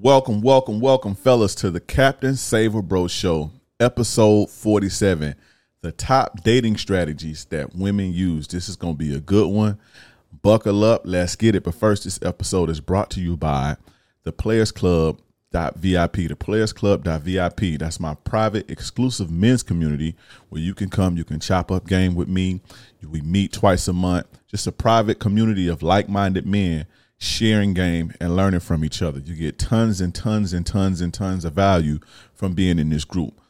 Welcome, welcome, welcome, fellas, to the Captain Save A Bro Show, episode 47. The top dating strategies that women use. This is going to be a good one. Buckle up, let's get it. But first, this episode is brought to you by the Players Club. VIP, the Players Club VIP. That's my private, exclusive men's community where you can come, you can chop up game with me. We meet twice a month. Just a private community of like minded men sharing game and learning from each other. You get tons and tons and tons and tons of value from being in this group.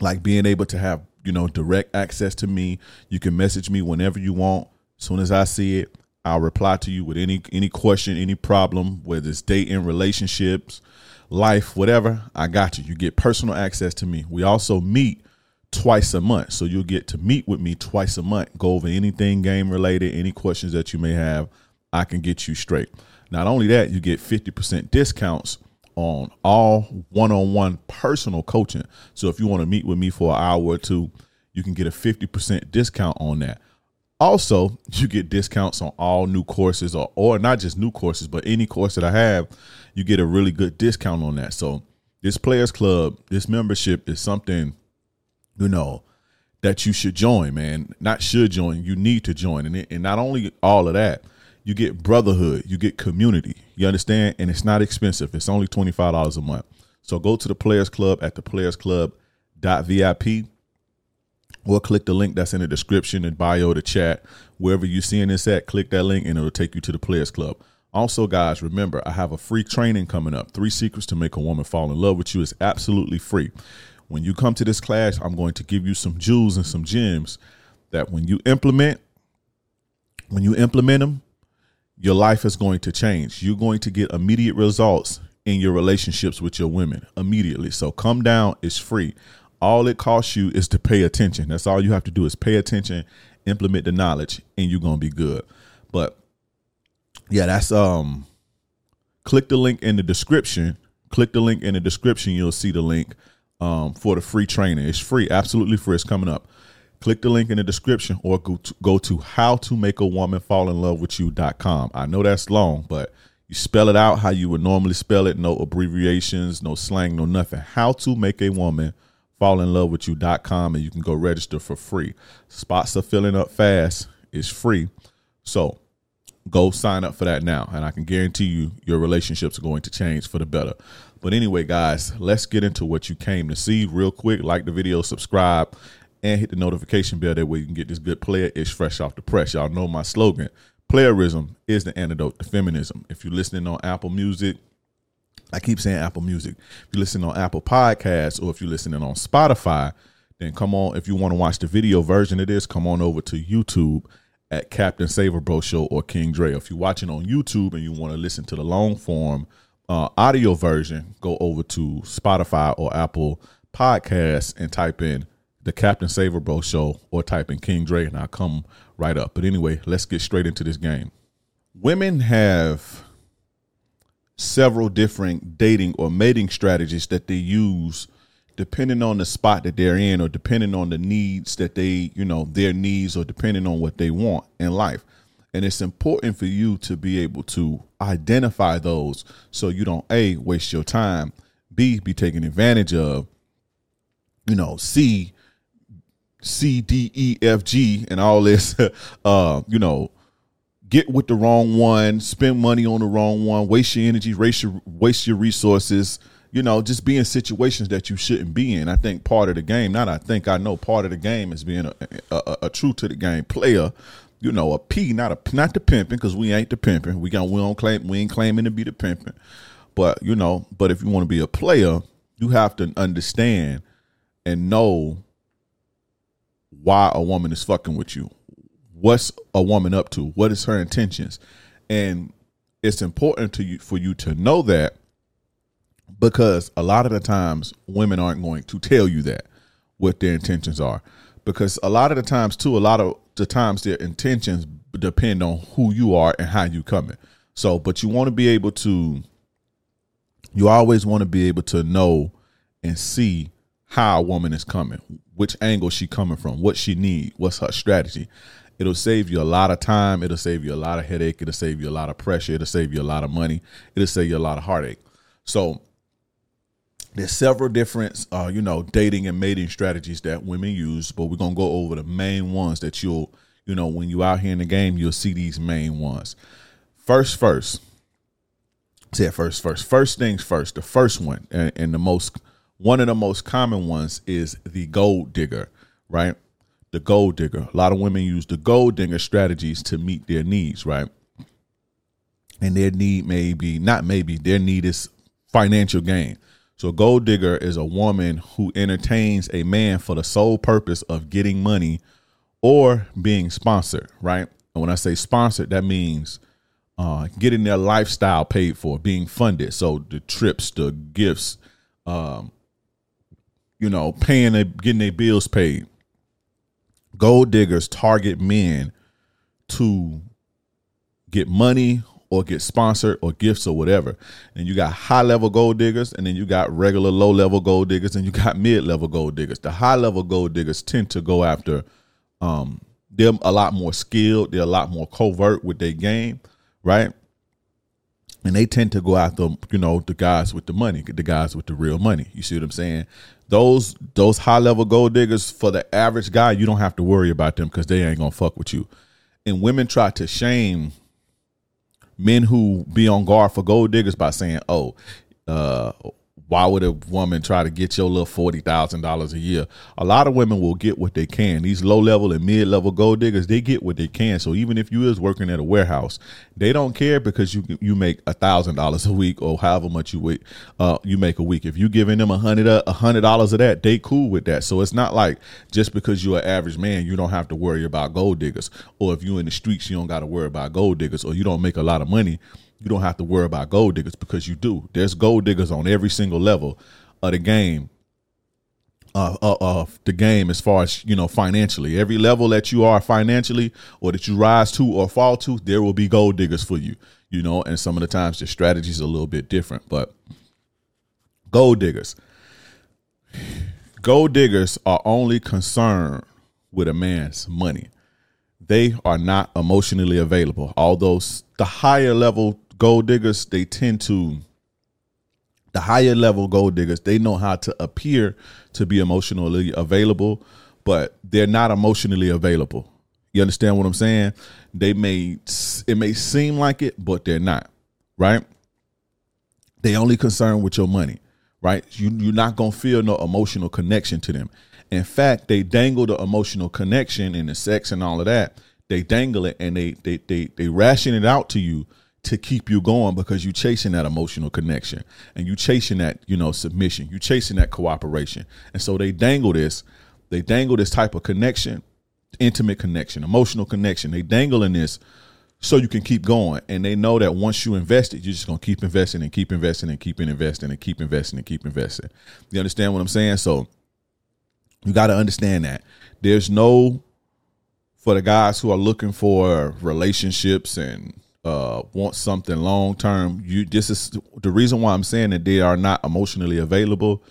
Like being able to have, you know, direct access to me. You can message me whenever you want. As soon as I see it, I'll reply to you with any any question, any problem, whether it's dating, relationships, life, whatever. I got you. You get personal access to me. We also meet twice a month. So you'll get to meet with me twice a month, go over anything game related, any questions that you may have. I can get you straight. Not only that, you get 50% discounts on all one on one personal coaching. So if you want to meet with me for an hour or two, you can get a 50% discount on that. Also, you get discounts on all new courses or, or not just new courses, but any course that I have, you get a really good discount on that. So this players club, this membership is something, you know, that you should join, man. Not should join, you need to join. And, it, and not only all of that, you get brotherhood, you get community. You understand? And it's not expensive. It's only $25 a month. So go to the Players Club at theplayersclub.vip or click the link that's in the description and bio the chat. Wherever you're seeing this at, click that link and it'll take you to the Players Club. Also, guys, remember, I have a free training coming up. Three secrets to make a woman fall in love with you is absolutely free. When you come to this class, I'm going to give you some jewels and some gems that when you implement, when you implement them, your life is going to change. You're going to get immediate results in your relationships with your women immediately. So come down, it's free. All it costs you is to pay attention. That's all you have to do is pay attention, implement the knowledge, and you're gonna be good. But yeah, that's um click the link in the description. Click the link in the description, you'll see the link um for the free training. It's free, absolutely free. It's coming up click the link in the description or go to, go to how to make a woman fall in love with you.com. I know that's long, but you spell it out how you would normally spell it, no abbreviations, no slang, no nothing. How to make a woman fall in love with you.com and you can go register for free. Spots are filling up fast. It's free. So go sign up for that now and I can guarantee you your relationships are going to change for the better. But anyway, guys, let's get into what you came to see real quick. Like the video, subscribe, and hit the notification bell. That way you can get this good player ish fresh off the press. Y'all know my slogan. Playerism is the antidote to feminism. If you're listening on Apple Music, I keep saying Apple Music. If you're listening on Apple Podcasts or if you're listening on Spotify, then come on. If you want to watch the video version of this, come on over to YouTube at Captain Save A Bro Show or King Dre. If you're watching on YouTube and you want to listen to the long form uh, audio version, go over to Spotify or Apple Podcasts and type in the Captain Save A Bro Show or type in King Dre and I'll come right up. But anyway, let's get straight into this game. Women have several different dating or mating strategies that they use depending on the spot that they're in or depending on the needs that they, you know, their needs or depending on what they want in life. And it's important for you to be able to identify those so you don't A, waste your time, B, be taken advantage of, you know, C, C, D, E, F, G, and all this, uh, you know, get with the wrong one, spend money on the wrong one, waste your energy, waste your waste your resources, you know, just be in situations that you shouldn't be in. I think part of the game, not I think I know part of the game is being a, a, a true to the game player. You know, a P, not a not the pimping, because we ain't the pimping. We got we don't claim we ain't claiming to be the pimping. But you know, but if you want to be a player, you have to understand and know why a woman is fucking with you. What's a woman up to? What is her intentions? And it's important to you for you to know that because a lot of the times women aren't going to tell you that what their intentions are. Because a lot of the times too, a lot of the times their intentions depend on who you are and how you coming. So, but you want to be able to you always want to be able to know and see how a woman is coming, which angle she coming from, what she need, what's her strategy. It'll save you a lot of time. It'll save you a lot of headache. It'll save you a lot of pressure. It'll save you a lot of money. It'll save you a lot of heartache. So there's several different, uh, you know, dating and mating strategies that women use, but we're gonna go over the main ones that you'll, you know, when you out here in the game, you'll see these main ones. First, first, say it first, first, first things first. The first one and, and the most, one of the most common ones is the gold digger, right? The gold digger. A lot of women use the gold digger strategies to meet their needs, right? And their need may be not maybe their need is financial gain. So gold digger is a woman who entertains a man for the sole purpose of getting money or being sponsored, right? And when I say sponsored, that means uh, getting their lifestyle paid for, being funded. So the trips, the gifts, um, you know, paying, their, getting their bills paid. Gold diggers target men to get money or get sponsored or gifts or whatever. And you got high level gold diggers, and then you got regular low level gold diggers, and you got mid level gold diggers. The high level gold diggers tend to go after um a lot more skilled, they're a lot more covert with their game, right? And they tend to go after, you know, the guys with the money, the guys with the real money. You see what I'm saying? Those those high level gold diggers for the average guy, you don't have to worry about them because they ain't gonna fuck with you. And women try to shame men who be on guard for gold diggers by saying, "Oh, uh, why would a woman try to get your little forty thousand dollars a year? A lot of women will get what they can. These low level and mid level gold diggers, they get what they can. So even if you is working at a warehouse, they don't care because you you make a thousand dollars a week or however much you uh, you make a week. If you giving them a hundred a hundred dollars of that, they cool with that. So it's not like just because you're an average man, you don't have to worry about gold diggers. Or if you in the streets, you don't got to worry about gold diggers. Or you don't make a lot of money you don't have to worry about gold diggers because you do. There's gold diggers on every single level of the game. Uh, uh, of the game as far as you know financially every level that you are financially or that you rise to or fall to there will be gold diggers for you you know and some of the times the strategy is a little bit different but gold diggers gold diggers are only concerned with a man's money they are not emotionally available although the higher level gold diggers, they tend to the higher level gold diggers, they know how to appear to be emotionally available, but they're not emotionally available. You understand what I'm saying? They may it may seem like it, but they're not, right? They only concerned with your money, right? You you're not gonna feel no emotional connection to them. In fact, they dangle the emotional connection and the sex and all of that. They dangle it and they they they they ration it out to you to keep you going because you're chasing that emotional connection and you chasing that you know submission. You chasing that cooperation. And so they dangle this they dangle this type of connection intimate connection emotional connection. They dangle in this so you can keep going. And they know that once you invest it you're just going to keep investing and keep investing and keep investing and keep investing and keep investing. You understand what i'm saying? So you got to understand that. There's no for the guys who are looking for relationships and uh, want something long term, you this is the reason why I'm saying that they are not emotionally available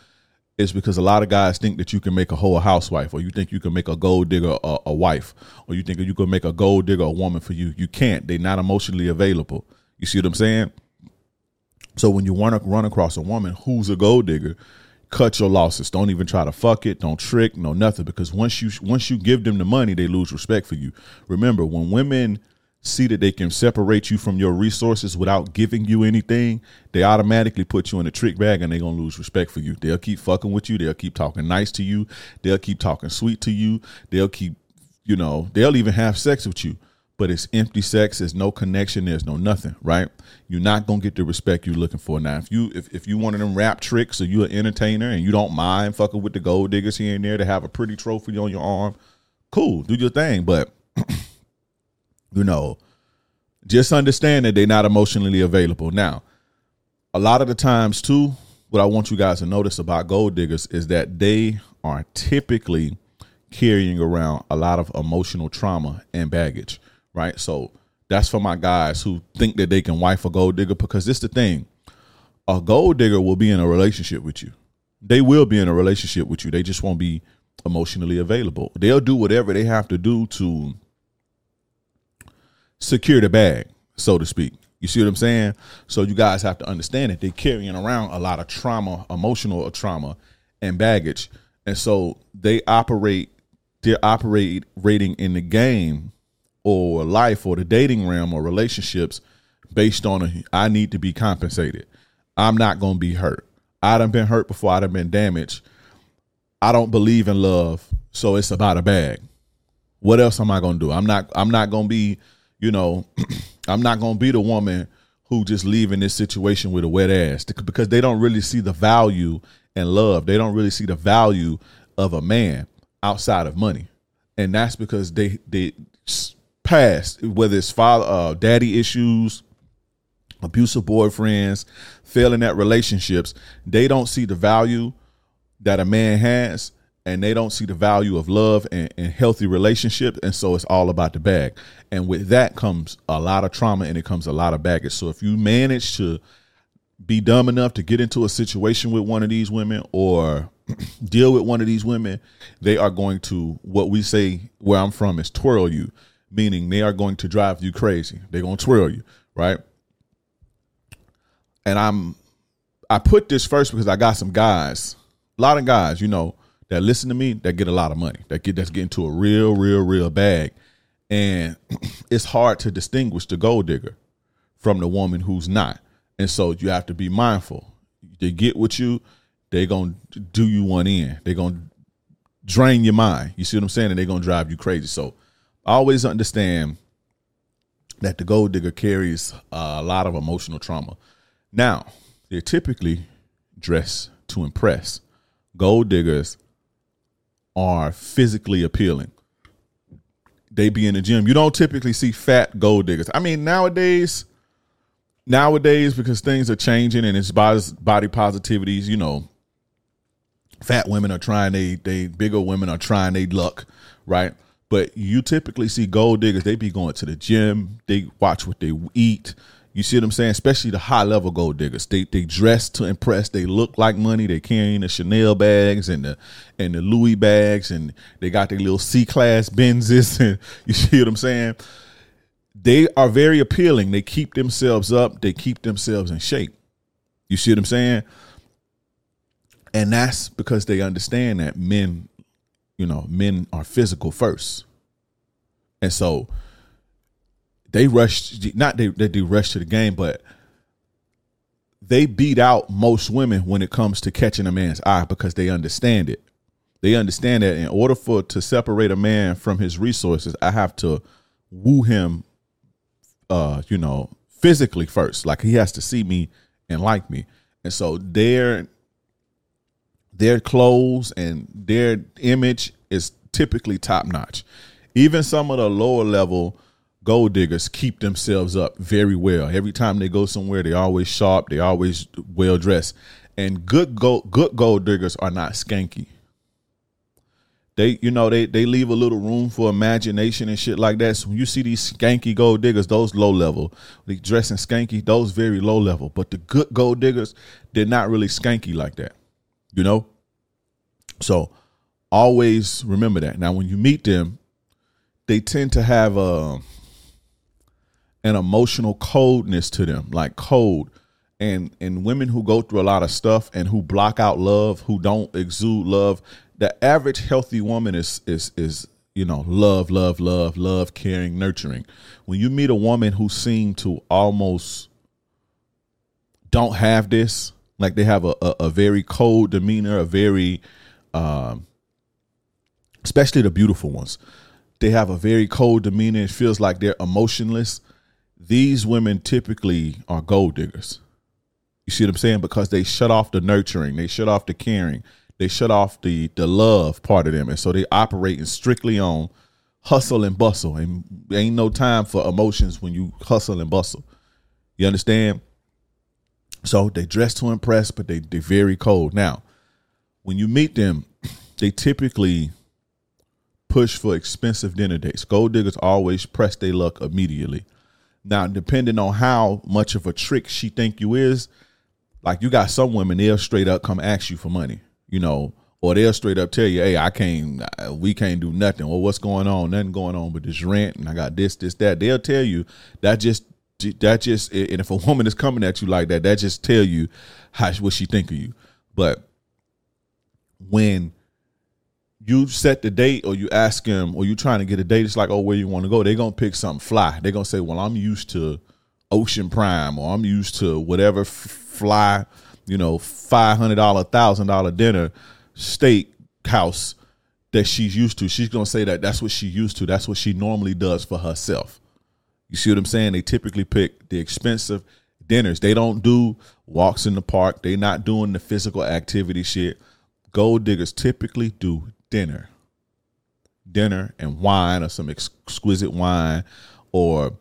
is because a lot of guys think that you can make a whole housewife, or you think you can make a gold digger a, a wife, or you think you can make a gold digger a woman for you. You can't. They're not emotionally available. You see what I'm saying? So when you want to run across a woman who's a gold digger, cut your losses. Don't even try to fuck it. Don't trick. No nothing. Because once you once you give them the money, they lose respect for you. Remember, when women see that they can separate you from your resources without giving you anything, they automatically put you in a trick bag and they're gonna lose respect for you. They'll keep fucking with you, they'll keep talking nice to you, they'll keep talking sweet to you, they'll keep, you know, they'll even have sex with you. But it's empty sex, there's no connection, there's no nothing, right? You're not gonna get the respect you're looking for. Now, if you if, if you one of them rap tricks or you're an entertainer and you don't mind fucking with the gold diggers here and there to have a pretty trophy on your arm, cool, do your thing. But you know, just understand that they're not emotionally available. Now, a lot of the times too, what I want you guys to notice about gold diggers is that they are typically carrying around a lot of emotional trauma and baggage, right? So that's for my guys who think that they can wife a gold digger because this the thing. A gold digger will be in a relationship with you. They will be in a relationship with you. They just won't be emotionally available. They'll do whatever they have to do to secure the bag, so to speak. You see what I'm saying? So you guys have to understand that they're carrying around a lot of trauma, emotional trauma, and baggage, and so they operate. They're operating in the game or life or the dating realm or relationships based on a, I need to be compensated. I'm not going to be hurt. I done been hurt before. I done been damaged. I don't believe in love, so it's about a bag. What else am I going to do? I'm not. I'm not going to be. You know, I'm not going to be the woman who just leave in this situation with a wet ass because they don't really see the value and love. They don't really see the value of a man outside of money, and that's because they they past whether it's father, uh, daddy issues, abusive boyfriends, failing at relationships, they don't see the value that a man has and they don't see the value of love and, and healthy relationships and so it's all about the bag. And with that comes a lot of trauma and it comes a lot of baggage. So if you manage to be dumb enough to get into a situation with one of these women or deal with one of these women they are going to what we say where i'm from is twirl you meaning they are going to drive you crazy. They're going to twirl you right? And I'm I put this first because I got some guys, a lot of guys, you know, that listen to me that get a lot of money, that get that's getting to a real, real, real bag, and it's hard to distinguish the gold digger from the woman who's not, and so you have to be mindful. They get with you, they're gonna do you one in. They're gonna drain your mind. You see what I'm saying? And they're gonna drive you crazy. So always understand that the gold digger carries a lot of emotional trauma. Now, they're typically dressed to impress. Gold diggers are physically appealing. They be in the gym. You don't typically see fat gold diggers. I mean, nowadays, nowadays because things are changing and it's body, positivities, you know, fat women are trying they they bigger women are trying they luck, right? But you typically see gold diggers, they be going to the gym, they watch what they eat, you see what I'm saying? Especially the high level gold diggers. They they dress to impress. They look like money. They carrying the Chanel bags and the and the Louis bags and they got their little C class Benzes. And you see what I'm saying? They are very appealing. They keep themselves up. They keep themselves in shape. You see what I'm saying? And that's because they understand that men, you know, men are physical first. And so they rushed not they they do rush to the game, but they beat out most women when it comes to catching a man's eye because they understand it. They understand that in order for to separate a man from his resources, I have to woo him uh, you know, physically first. Like he has to see me and like me. And so their their clothes and their image is typically top notch. Even some of the lower level gold diggers keep themselves up very well. Every time they go somewhere, they always sharp, they always well dressed. And good gold good gold diggers are not skanky. They, you know, they they leave a little room for imagination and shit like that. So when you see these skanky gold diggers, those low level, they dressing skanky, those very low level. But the good gold diggers, they're not really skanky like that. You know? So always remember that. Now when you meet them, they tend to have a an emotional coldness to them, like cold. And and women who go through a lot of stuff and who block out love, who don't exude love, the average healthy woman is is is you know love, love, love, love, caring, nurturing. When you meet a woman who seem to almost don't have this, like they have a, a, a very cold demeanor, a very um, especially the beautiful ones. They have a very cold demeanor. It feels like they're emotionless these women typically are gold diggers. You see what I'm saying? Because they shut off the nurturing, they shut off the caring, they shut off the the love part of them, and so they operating strictly on hustle and bustle, and ain't no time for emotions when you hustle and bustle. You understand? So they dress to impress, but they they very cold. Now, when you meet them, they typically push for expensive dinner dates. Gold diggers always press their luck immediately. Now, depending on how much of a trick she think you is, like you got some women, they'll straight up come ask you for money, you know, or they'll straight up tell you, "Hey, I can't, we can't do nothing." Well, what's going on? Nothing going on but this rent, and I got this, this, that. They'll tell you that just that just and if a woman is coming at you like that, that just tell you how what she think of you. But when you set the date or you ask them or you trying to get a date, it's like, oh, where you want to go? They're gonna pick something fly. They're gonna say, well, I'm used to Ocean Prime or I'm used to whatever f- fly, you know, five hundred dollar, thousand dollar dinner steak house that she's used to. She's gonna say that that's what she used to. That's what she normally does for herself. You see what I'm saying? They typically pick the expensive dinners. They don't do walks in the park. They're not doing the physical activity shit. Gold diggers typically do dinner. Dinner and wine or some exquisite wine or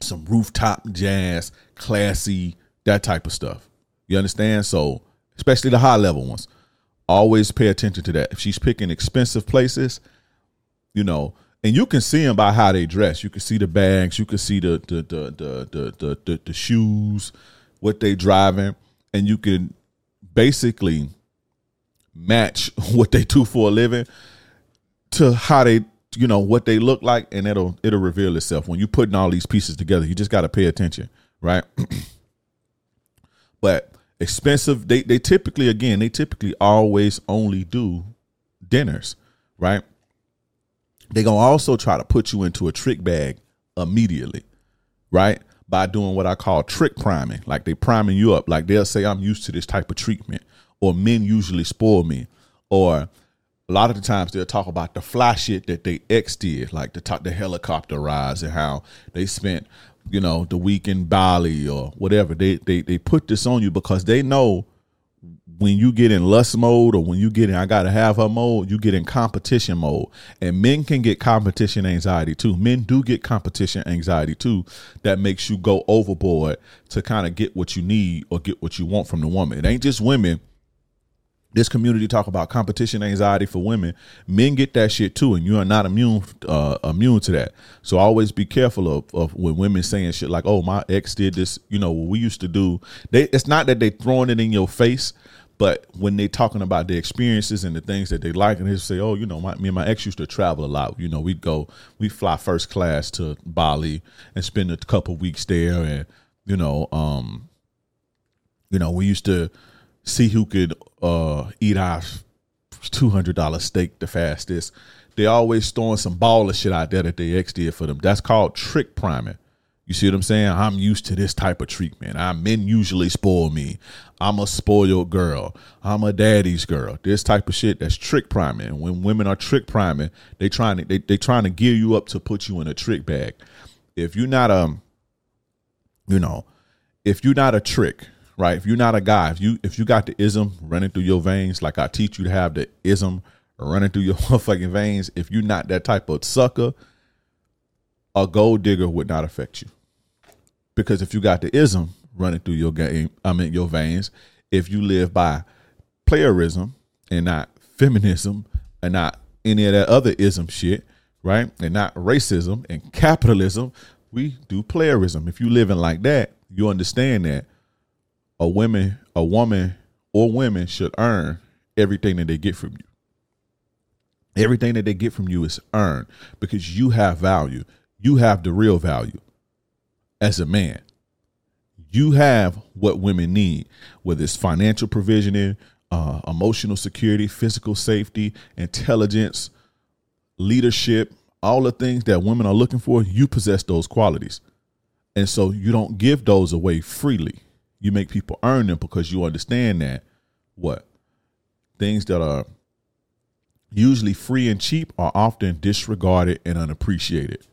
some rooftop jazz, classy, that type of stuff. You understand? So, especially the high level ones, always pay attention to that. If she's picking expensive places, you know, and you can see them by how they dress. You can see the bags, you can see the the the the the the, the, the shoes, what they driving, and you can basically match what they do for a living to how they you know what they look like and it'll it'll reveal itself. When you're putting all these pieces together you just got to pay attention right? But expensive they they typically again they typically always only do dinners right? They're gonna also try to put you into a trick bag immediately right? By doing what i call trick priming. Like they priming you up. Like they'll say i'm used to this type of treatment or men usually spoil me or a lot of the times they'll talk about the fly shit that they ex did, like the talk the helicopter rides and how they spent, you know, the week in Bali or whatever. They they they put this on you because they know when you get in lust mode or when you get in I gotta have her mode, you get in competition mode. And men can get competition anxiety too. Men do get competition anxiety too. That makes you go overboard to kind of get what you need or get what you want from the woman. It ain't just women this community talk about competition anxiety for women men get that shit too and you are not immune uh, immune to that. So always be careful of, of when women saying shit like oh my ex did this you know what we used to do. They it's not that they throwing it in your face but when they talking about the experiences and the things that they like and they say oh you know my, me and my ex used to travel a lot. You know we'd go we fly first class to bali and spend a couple weeks there and you know um you know we used to see who could uh, eat our two hundred dollar steak the fastest. They always throwing some baller shit out there that they ex did for them. That's called trick priming. You see what I'm saying? I'm used to this type of treatment. I men usually spoil me. I'm a spoiled girl. I'm a daddy's girl. This type of shit that's trick priming. When women are trick priming, they trying to they they trying to gear you up to put you in a trick bag. If you're not um, you know, if you're not a trick, right? If you're not a guy, if you if you got the ism running through your veins, like I teach you to have the ism running through your fucking veins, if you're not that type of sucker, a gold digger would not affect you. Because if you got the ism running through your game, I mean your veins, if you live by playerism and not feminism and not any of that other ism shit, right? And not racism and capitalism, we do playerism. If you living like that, you understand that a woman, a woman or women should earn everything that they get from you. Everything that they get from you is earned because you have value. You have the real value as a man. You have what women need, whether it's financial provisioning, uh, emotional security, physical safety, intelligence, leadership, all the things that women are looking for. You possess those qualities. And so you don't give those away freely. You make people earn them because you understand that what things that are usually free and cheap are often disregarded and unappreciated.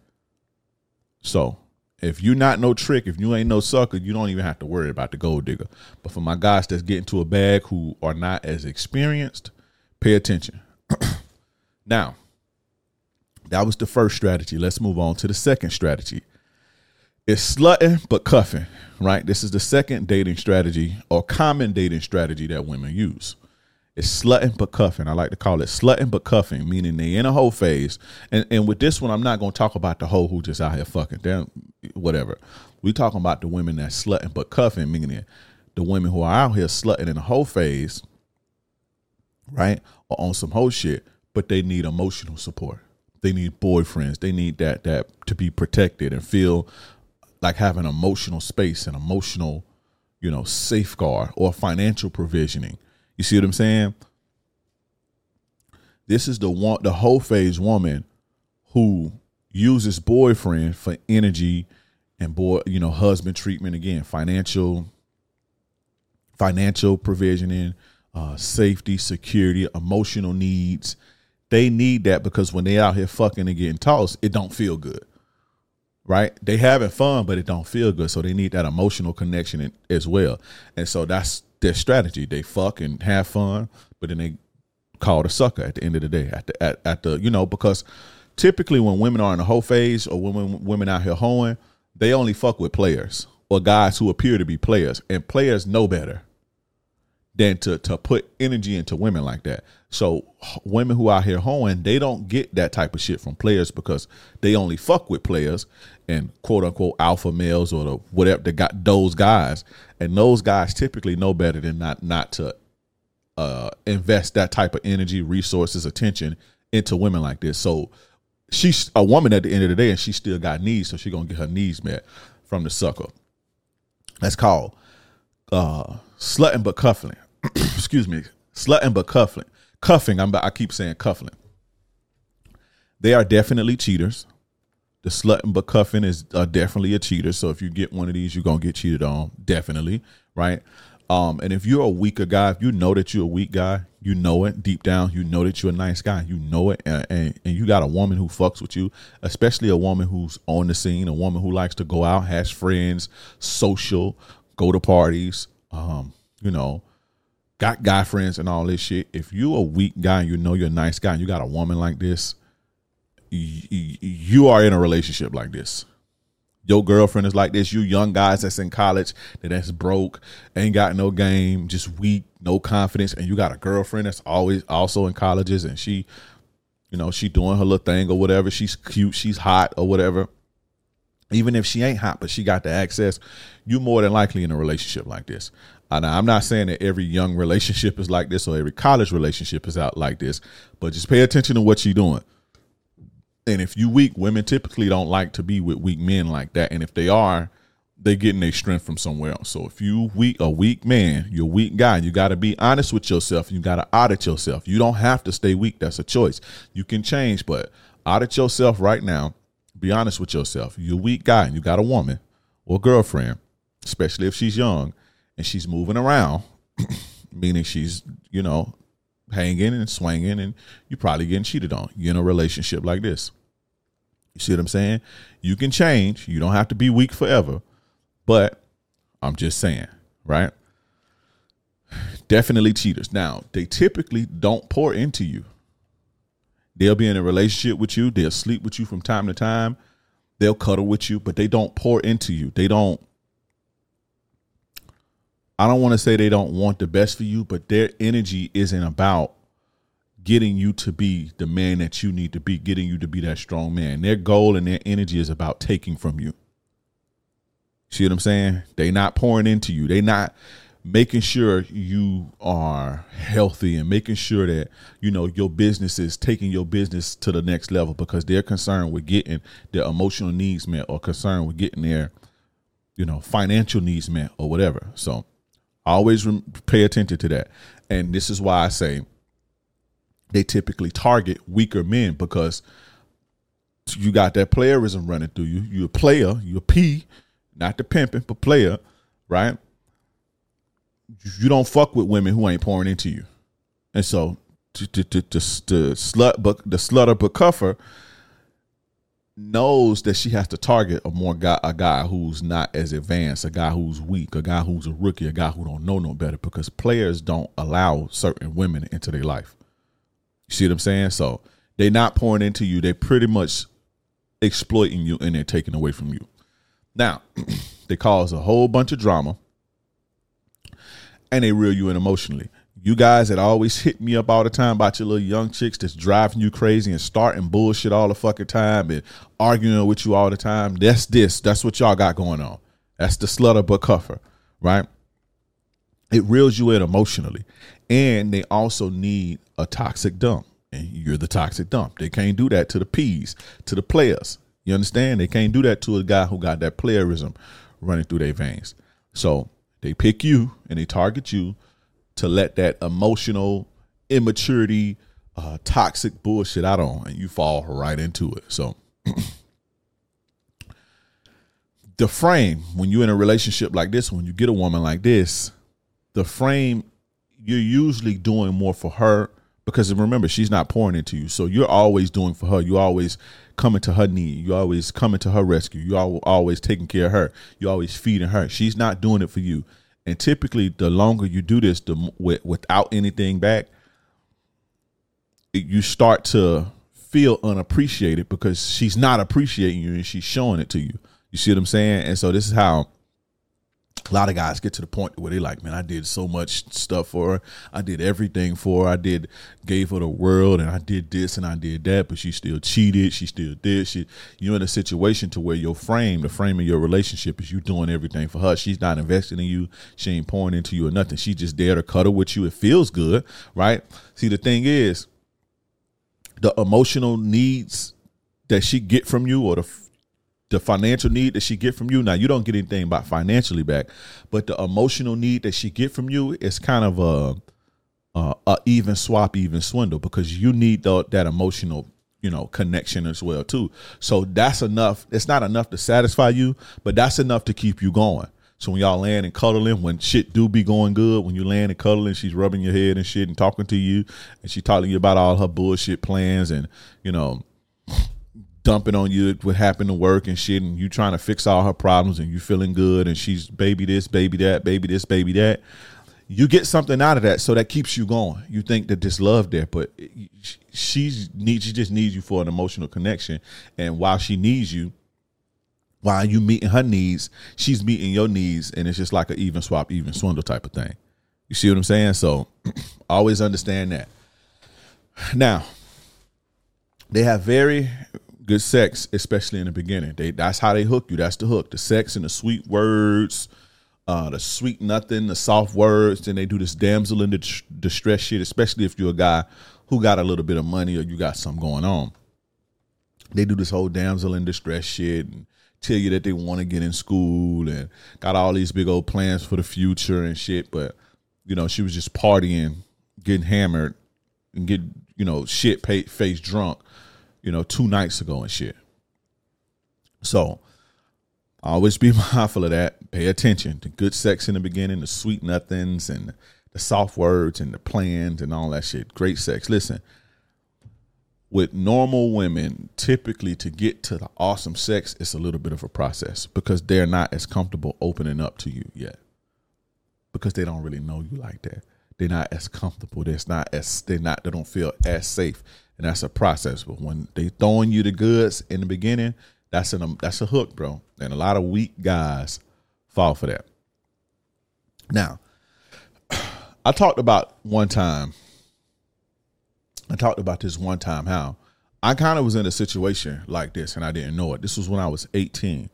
So, if you're not no trick, if you ain't no sucker, you don't even have to worry about the gold digger. But for my guys that's getting to a bag who are not as experienced, pay attention. now, that was the first strategy. Let's move on to the second strategy. It's slutting but cuffing, right? This is the second dating strategy or common dating strategy that women use. It's slutting but cuffing. I like to call it slutting but cuffing, meaning they in a whole phase. And and with this one, I'm not going to talk about the hoe who just out here fucking. Damn, whatever. We talking about the women that slutting but cuffing, meaning the women who are out here slutting in a whole phase, right? Or on some whole shit, but they need emotional support. They need boyfriends. They need that that to be protected and feel like have an emotional space, an emotional, you know, safeguard or financial provisioning. You see what I'm saying? This is the one the whole phase woman who uses boyfriend for energy and boy, you know, husband treatment again, financial financial provisioning, uh, safety, security, emotional needs. They need that because when they out here fucking and getting tossed, it don't feel good. Right? They having fun, but it don't feel good. So they need that emotional connection as well. And so that's their strategy. They fuck and have fun, but then they call the sucker at the end of the day. At the at, at the you know, because typically when women are in a hoe phase or women women out here hoeing, they only fuck with players or guys who appear to be players. And players know better than to to put energy into women like that. So women who out here hoeing, they don't get that type of shit from players because they only fuck with players and quote unquote alpha males or the whatever they got those guys. And those guys typically know better than not not to uh, invest that type of energy, resources, attention into women like this. So she's a woman at the end of the day and she still got needs, so she gonna get her needs met from the sucker. That's called uh slutting but cuffing. excuse me, slutting but cuffing. Cuffing. I'm. I keep saying cuffing. They are definitely cheaters. The slutting but cuffing is uh, definitely a cheater. So if you get one of these, you're gonna get cheated on. Definitely, right? Um, and if you're a weaker guy, if you know that you're a weak guy, you know it deep down. You know that you're a nice guy. You know it, and, and, and, you got a woman who fucks with you, especially a woman who's on the scene, a woman who likes to go out, has friends, social, go to parties. Um, you know, got guy friends and all this shit. If you a weak guy and you know you're a nice guy and you got a woman like this, you, you are in a relationship like this. Your girlfriend is like this. You young guys that's in college that that's broke, ain't got no game, just weak, no confidence, and you got a girlfriend that's always also in colleges and she, you know, she doing her little thing or whatever. She's cute, she's hot or whatever. Even if she ain't hot, but she got the access, you more than likely in a relationship like this. And I'm not saying that every young relationship is like this or every college relationship is out like this, but just pay attention to what you're doing. And if you weak, women typically don't like to be with weak men like that. And if they are, they getting their strength from somewhere else. So if you weak, a weak man, you're a weak guy. You got to be honest with yourself. You got to audit yourself. You don't have to stay weak. That's a choice. You can change, but audit yourself right now. Be honest with yourself. You're a weak guy and you got a woman or girlfriend, especially if she's young and she's moving around, meaning she's, you know, hanging and swinging, and you're probably getting cheated on. You're in a relationship like this. You see what I'm saying? You can change. You don't have to be weak forever. But I'm just saying, right? Definitely cheaters. Now, they typically don't pour into you. They'll be in a relationship with you. They'll sleep with you from time to time. They'll cuddle with you, but they don't pour into you. They don't I don't want to say they don't want the best for you, but their energy isn't about getting you to be the man that you need to be, getting you to be that strong man. Their goal and their energy is about taking from you. See what I'm saying? They're not pouring into you. They're not making sure you are healthy and making sure that you know your business is taking your business to the next level because they're concerned with getting their emotional needs met or concerned with getting their you know financial needs met or whatever. So Always pay attention to that. And this is why I say they typically target weaker men because you got that playerism running through you. You're a player, you're a P, not the pimping, but player, right? You don't fuck with women who ain't pouring into you. And so to to to, to, to slut but the slutter but cuffer knows that she has to target a more guy, a guy who's not as advanced, a guy who's weak, a guy who's a rookie, a guy who don't know no better, because players don't allow certain women into their life. You see what I'm saying? So they're not pouring into you; they're pretty much exploiting you and they're taking away from you. Now, they cause a whole bunch of drama and they reel you in emotionally you guys that always hit me up all the time about your little young chicks that's driving you crazy and starting bullshit all the fucking time and arguing with you all the time. That's this. That's what y'all got going on. That's the slutter but cuffer, right? It reels you in emotionally. And they also need a toxic dump. And you're the toxic dump. They can't do that to the P's, to the players. You understand? They can't do that to a guy who got that playerism running through their veins. So they pick you and they target you to let that emotional immaturity, uh, toxic bullshit out on, and you fall right into it. So the frame when you're in a relationship like this, when you get a woman like this, the frame you're usually doing more for her because remember she's not pouring into you. So you're always doing for her. You're always coming to her need. You're always coming to her rescue. You're always taking care of her. You're always feeding her. She's not doing it for you and typically the longer you do this the without anything back you start to feel unappreciated because she's not appreciating you and she's showing it to you. You see what i'm saying? And so this is how a lot of guys get to the point where they like, man, I did so much stuff for her. I did everything for her. I did gave her the world and I did this and I did that, but she still cheated. She still did. She you're in a situation to where your frame, the frame of your relationship is you doing everything for her. She's not investing in you. She ain't pouring into you or nothing. She just there to cuddle with you. It feels good, right? See, the thing is, the emotional needs that she get from you or the the financial need that she get from you. Now you don't get anything about financially back but the emotional need that she get from you is kind of a a, a even swap even swindle because you need the, that emotional you know connection as well too. So that's enough. It's not enough to satisfy you but that's enough to keep you going. So when y'all land and cuddling, when shit do be going good, when you land and cuddling, she's rubbing your head and shit and talking to you, and she telling you about all her bullshit plans and you know dumping on you what happened to work and shit, and you trying to fix all her problems, and you feeling good, and she's baby this, baby that, baby this, baby that. You get something out of that, so that keeps you going. You think that this love there, but she's needs she just needs you for an emotional connection, and while she needs you, while you meeting her needs, she's meeting your needs, and it's just like an even swap, even swindle type of thing. You see what I'm saying? So always understand that. Now, they have very good sex, especially in the beginning. They that's how they hook you. That's the hook. The sex and the sweet words, uh, the sweet nothing, the soft words. Then they do this damsel in the distress shit, especially if you're a guy who got a little bit of money or you got something going on. They do this whole damsel in distress shit and tell you that they want to get in school and got all these big old plans for the future and shit. But you know, she was just partying, getting hammered, and get you know shit face drunk you know, two nights ago and shit. So always be mindful of that. Pay attention to good sex in the beginning, the sweet nothings and the soft words and the plans and all that shit. Great sex. Listen, with normal women, typically to get to the awesome sex, it's a little bit of a process because they're not as comfortable opening up to you yet. Because they don't really know you like that. They're not as comfortable. They're not as they're not they don't feel as safe and that's a process. But when they throwing you the goods in the beginning, that's an that's a hook, bro. And a lot of weak guys fall for that. Now, I talked about one time. I talked about this one time how I kind of was in a situation like this and I didn't know it. This was when I was 18.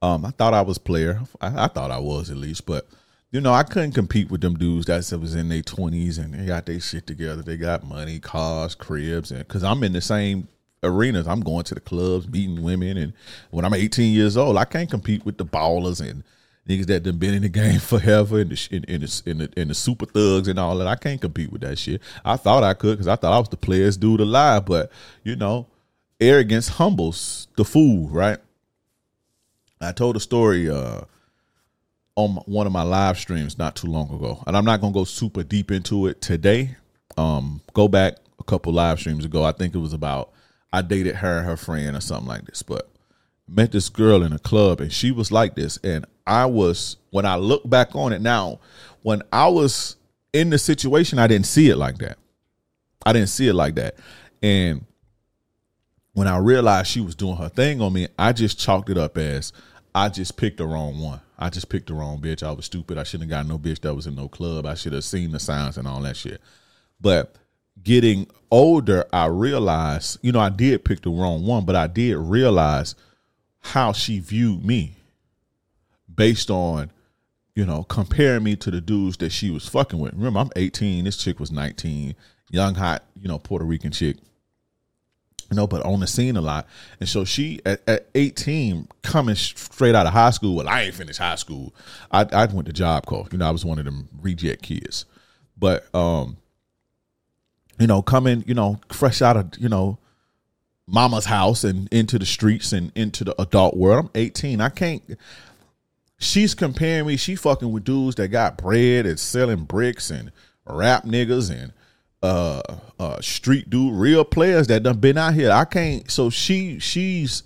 Um, I thought I was player. I, I thought I was at least, but you know, I couldn't compete with them dudes that was in their twenties and they got their shit together. They got money, cars, cribs, and because I'm in the same arenas, I'm going to the clubs, meeting women, and when I'm 18 years old, I can't compete with the ballers and niggas that done been in the game forever and the in, the, the the super thugs and all that. I can't compete with that shit. I thought I could because I thought I was the players dude alive, but you know, arrogance humbles the fool, right? I told a story. uh on one of my live streams not too long ago, and I'm not gonna go super deep into it today. Um, go back a couple live streams ago. I think it was about I dated her and her friend or something like this, but met this girl in a club and she was like this, and I was when I look back on it now, when I was in the situation, I didn't see it like that. I didn't see it like that, and when I realized she was doing her thing on me, I just chalked it up as I just picked the wrong one. I just picked the wrong bitch. I was stupid. I shouldn't have got no bitch that was in no club. I should have seen the signs and all that shit. But getting older, I realized, you know, I did pick the wrong one, but I did realize how she viewed me based on, you know, comparing me to the dudes that she was fucking with. Remember, I'm 18. This chick was 19, young, hot, you know, Puerto Rican chick. You know, but on the scene a lot. And so she at, at 18, coming straight out of high school. Well, I ain't finished high school. I, I went to Job Corps. You know, I was one of them reject kids. But um, you know, coming, you know, fresh out of, you know, mama's house and into the streets and into the adult world. I'm 18. I can't she's comparing me, she fucking with dudes that got bread and selling bricks and rap niggas and uh uh street dude real players that done been out here. I can't so she she's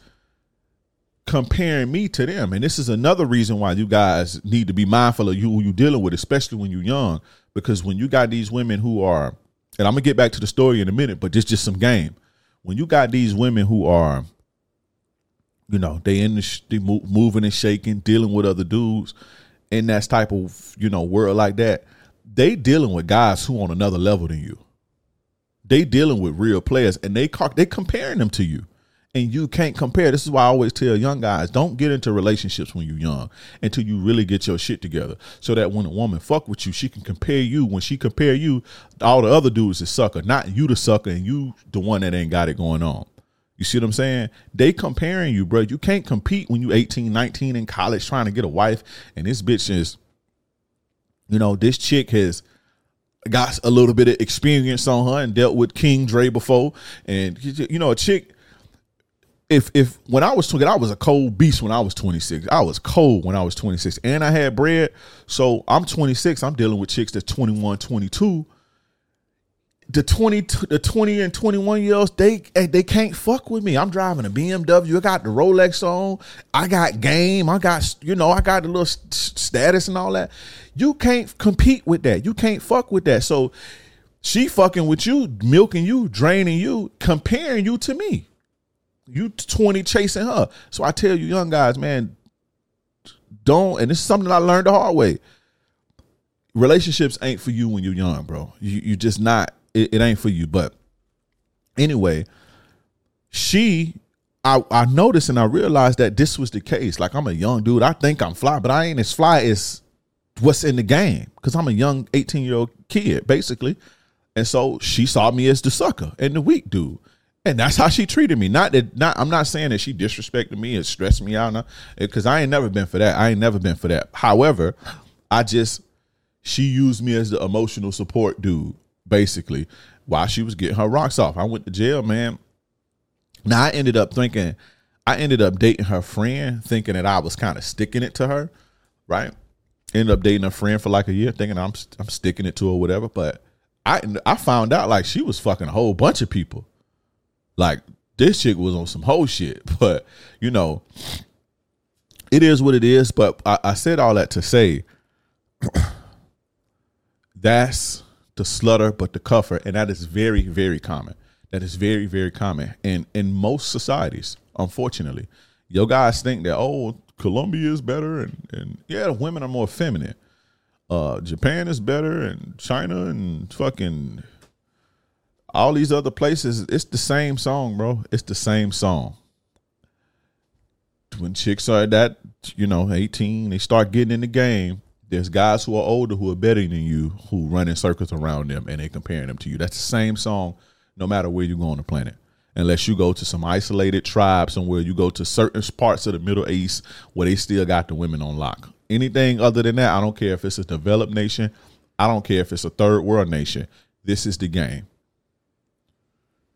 comparing me to them. And this is another reason why you guys need to be mindful of you who you dealing with especially when you're young. Because when you got these women who are and i'm gonna get back to the story in a minute but this just some game. When you got these women who are you know they in the sh- they moving and shaking dealing with other dudes in that type of you know world like that they dealing with guys who on another level than you they dealing with real players and they they comparing them to you and you can't compare this is why i always tell young guys don't get into relationships when you're young until you really get your shit together so that when a woman fuck with you she can compare you when she compare you all the other dudes is sucker not you the sucker and you the one that ain't got it going on you see what I'm saying? They comparing you, bro. You can't compete when you 18, 19 in college trying to get a wife. And this bitch is, you know, this chick has got a little bit of experience on her and dealt with King Dre before. And you know, a chick. If if when I was 20, I was a cold beast when I was 26. I was cold when I was 26, and I had bread. So I'm 26. I'm dealing with chicks that's 21, 22 the 20 the 20 and 21 year olds they eh, they can't fuck with me. I'm driving a bmw i got the rolex on. I got game. I got you know i got the little status and all that. You can't compete with that. You can't fuck with that. So she fucking with you milking you draining you comparing you to me. You 20 chasing her. So i tell you young guys man don't and this is something i learned the hard way. Relationships ain't for you when you're young bro. You, you're just not it, it ain't for you. But anyway, she I, I noticed and I realized that this was the case. Like I'm a young dude. I think I'm fly, but I ain't as fly as what's in the game. Cause I'm a young 18 year old kid, basically. And so she saw me as the sucker and the weak dude. And that's how she treated me. Not that not I'm not saying that she disrespected me and stressed me out. Because I ain't never been for that. I ain't never been for that. However, I just she used me as the emotional support dude basically while she was getting her rocks off. I went to jail, man. Now I ended up thinking, I ended up dating her friend, thinking that I was kind of sticking it to her, right? Ended up dating a friend for like a year, thinking I'm I'm sticking it to her, whatever. But I I found out like she was fucking a whole bunch of people. Like this chick was on some whole shit, but you know, it is what it is. But I, I said all that to say that's the slutter, but the cuffer, and that is very, very common. That is very, very common, and in most societies, unfortunately, your guys think that oh, Colombia is better, and and yeah, women are more feminine. Uh, Japan is better, and China, and fucking all these other places. It's the same song, bro. It's the same song. When chicks are that, you know, eighteen, they start getting in the game there's guys who are older who are better than you who run in circles around them and they comparing them to you. That's the same song no matter where you go on the planet. Unless you go to some isolated tribe somewhere, you go to certain parts of the Middle East where they still got the women on lock. Anything other than that, I don't care if it's a developed nation, I don't care if it's a third world nation. This is the game.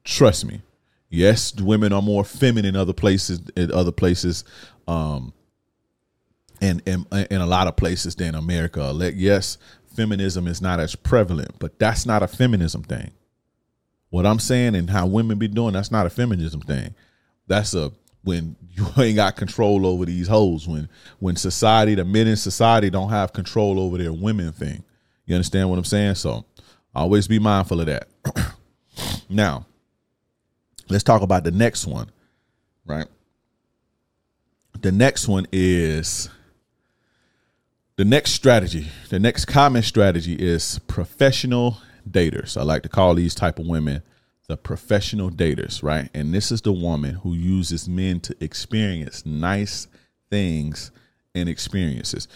Trust me. Yes, women are more feminine in other places in other places. Um, in, in, in a lot of places than America. Like, yes, feminism is not as prevalent, but that's not a feminism thing. What I'm saying and how women be doing, that's not a feminism thing. That's a when you ain't got control over these hoes, when when society, the men in society don't have control over their women thing. You understand what I'm saying? So always be mindful of that. now, let's talk about the next one, right? The next one is the next strategy, the next common strategy is professional daters. I like to call these type of women the professional daters, right? And this is the woman who uses men to experience nice things and experiences.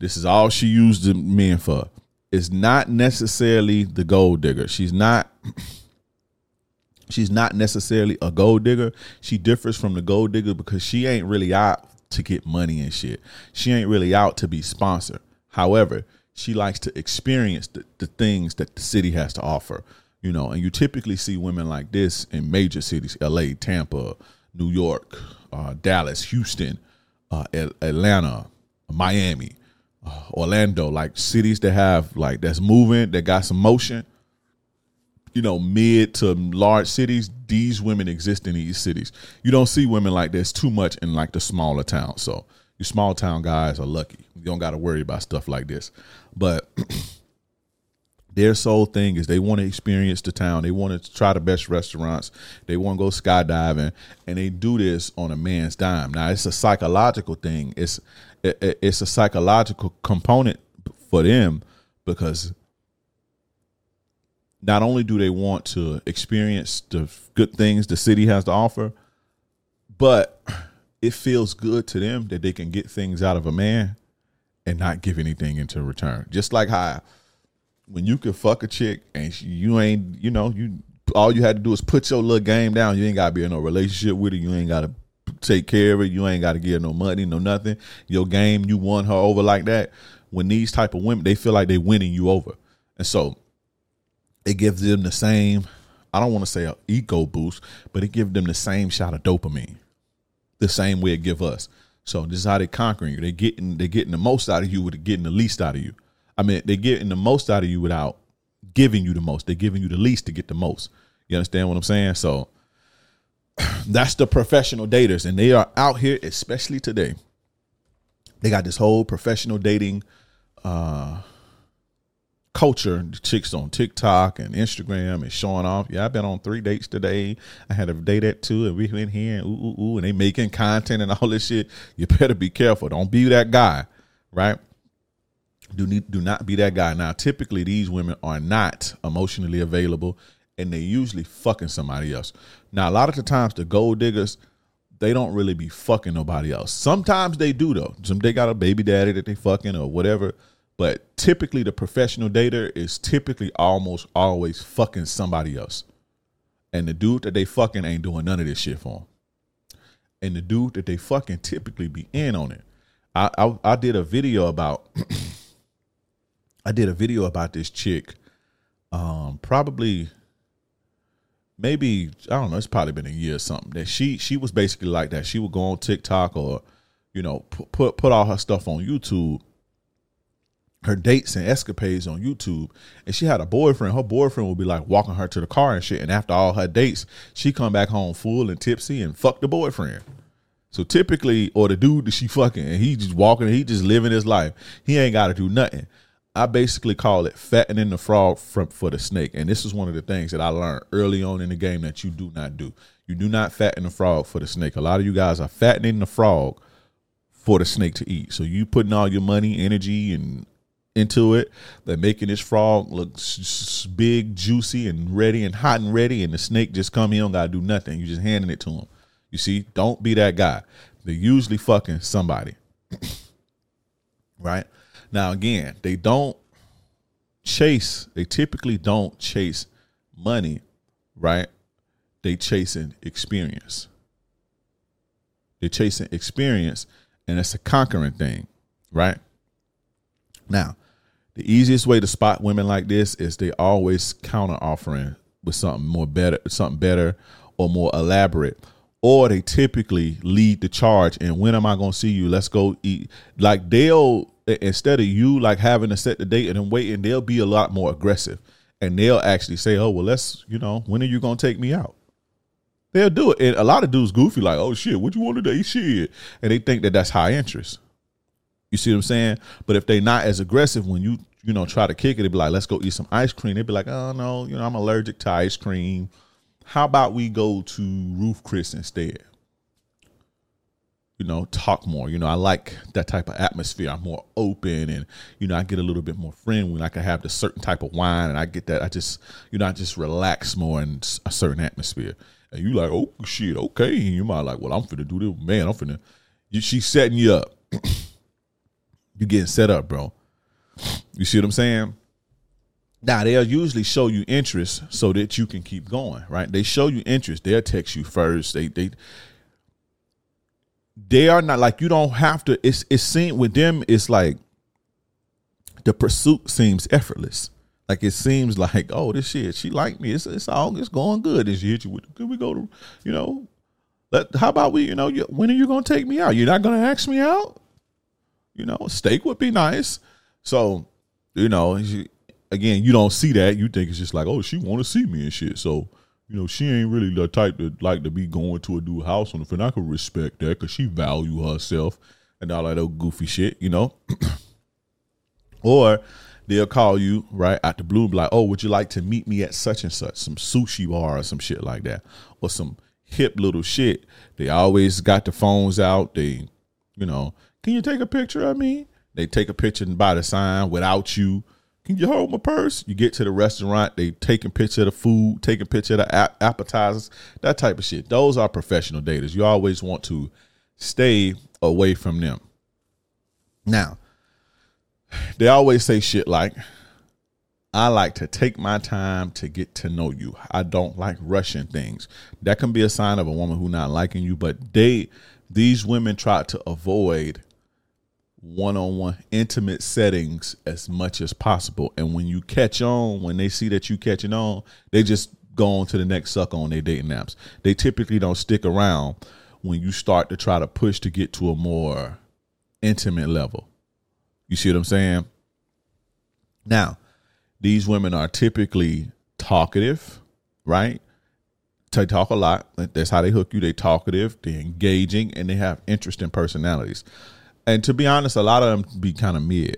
This is all she used the men for. It's not necessarily the gold digger. She's not she's not necessarily a gold digger. She differs from the gold digger because she ain't really out to get money and shit. She ain't really out to be sponsored. However, she likes to experience the, the things that the city has to offer. You know, and you typically see women like this in major cities: L.A., Tampa, New York, uh, Dallas, Houston, uh, Atlanta, Miami, uh, Orlando, like cities that have like that's moving, that got some motion. You know, mid to large cities, these women exist in these cities. You don't see women like this too much in like the smaller towns. So you small town guys are lucky. You don't got to worry about stuff like this. But their sole thing is they want to experience the town. They want to try the best restaurants. They want to go skydiving, and they do this on a man's dime. Now it's a psychological thing. It's it, it's a psychological component for them because not only do they want to experience the good things the city has to offer, but it feels good to them that they can get things out of a man and not give anything into return. Just like how when you can fuck a chick and she, you ain't, you know, you all you had to do is put your little game down. You ain't got to be in no relationship with her. You ain't got to take care of it. You ain't got to give no money, no nothing. Your game, you won her over like that. When these type of women, they feel like they winning you over, and so it gives them the same. I don't want to say an ego boost, but it gives them the same shot of dopamine, the same way it give us. So this is how they're conquering you. They're getting they're getting the most out of you with getting the least out of you. I mean, they're getting the most out of you without giving you the most. They're giving you the least to get the most. You understand what I'm saying? So that's the professional daters, and they are out here, especially today. They got this whole professional dating uh, culture. Chicks on TikTok and Instagram and showing off. Yeah, I've been on three dates today. I had a date at two, and we went here and ooh ooh ooh, and they making content and all this shit. You better be careful. Don't be that guy, right? Do need do not be that guy. Now, typically these women are not emotionally available and they usually fucking somebody else. Now, a lot of the times the gold diggers, they don't really be fucking nobody else. Sometimes they do though. Some they got a baby daddy that they fucking or whatever. But typically the professional dater is typically almost always fucking somebody else. And the dude that they fucking ain't doing none of this shit for them. And the dude that they fucking typically be in on it. I I, I did a video about I did a video about this chick. Um, probably maybe I don't know. It's probably been a year or something. That she she was basically like that. She would go on TikTok or you know put put, put all her stuff on YouTube, her dates and escapades on YouTube. And she had a boyfriend. Her boyfriend would be like walking her to the car and shit. And after all her dates, she come back home full and tipsy and fuck the boyfriend. So typically, or the dude that she fucking, and he just walking, he just living his life. He ain't got to do nothing. I basically call it fattening the frog for, for the snake. And this is one of the things that I learned early on in the game that you do not do. You do not fatten the frog for the snake. A lot of you guys are fattening the frog for the snake to eat. So you putting all your money, energy, and into it. They're making this frog look big, juicy, and ready, and hot and ready. And the snake just come don't gotta do nothing. You just handing it to him. You see, don't be that guy. They're usually fucking somebody, right? Now, again, they don't chase, they typically don't chase money, right? They chasing experience. They're chasing experience, and it's a conquering thing, right? Now, the easiest way to spot women like this is they always counter offering with something more better, something better or more elaborate. Or they typically lead the charge and when am I gonna see you? Let's go eat. Like they'll instead of you like having to set the date and then waiting, they'll be a lot more aggressive. And they'll actually say, Oh, well, let's, you know, when are you gonna take me out? They'll do it. And a lot of dudes goofy, like, oh shit, what you want today? Shit. And they think that that's high interest. You see what I'm saying? But if they're not as aggressive when you, you know, try to kick it, they'd be like, let's go eat some ice cream. They'd be like, oh no, you know, I'm allergic to ice cream. How about we go to Ruth's Chris instead? you know, talk more. You know, I like that type of atmosphere. I'm more open and, you know, I get a little bit more friendly. I can have this certain type of wine and I get that. I just, you know, I just relax more in a certain atmosphere. And you like, oh, shit, okay. And you might like, well, I'm finna do this. Man, I'm finna, she's setting you up. you getting set up, bro. You see what I'm saying? Now they'll usually show you interest so that you can keep going, right? They show you interest. They'll text you first. They they they are not like you don't have to. It's it's seen with them. It's like the pursuit seems effortless. Like it seems like oh this shit she like me. It's it's all it's going good. And she hit you with can we go to you know how about we you know when are you gonna take me out? You're not gonna ask me out. You know steak would be nice. So you know she, again, you don't see that. You think it's just like, oh, she want to see me and shit. So, you know, she ain't really the type to like to be going to a new house on the friend. I can respect that because she value herself and all that old goofy shit, you know. or they'll call you right at the blue, like, oh, would you like to meet me at such and such, some sushi bar or some shit like that, or some hip little shit. They always got the phones out. They, you know, can you take a picture of me? They take a picture and buy the sign without you can you hold my purse? You get to the restaurant, they taking picture of the food, taking picture of the appetizers, that type of shit. Those are professional daters. You always want to stay away from them. Now, they always say shit like, I like to take my time to get to know you. I don't like rushing things. That can be a sign of a woman who not liking you, but they these women try to avoid one-on-one intimate settings as much as possible. And when you catch on when they see that you catching on they just go on to the next sucker on their dating apps. They typically don't stick around when you start to try to push to get to a more intimate level. You see what i'm saying? Now these women are typically talkative right? They talk a lot. That's how they hook you. They talkative they're engaging and they have interesting personalities and to be honest, a lot of them be kind of mid,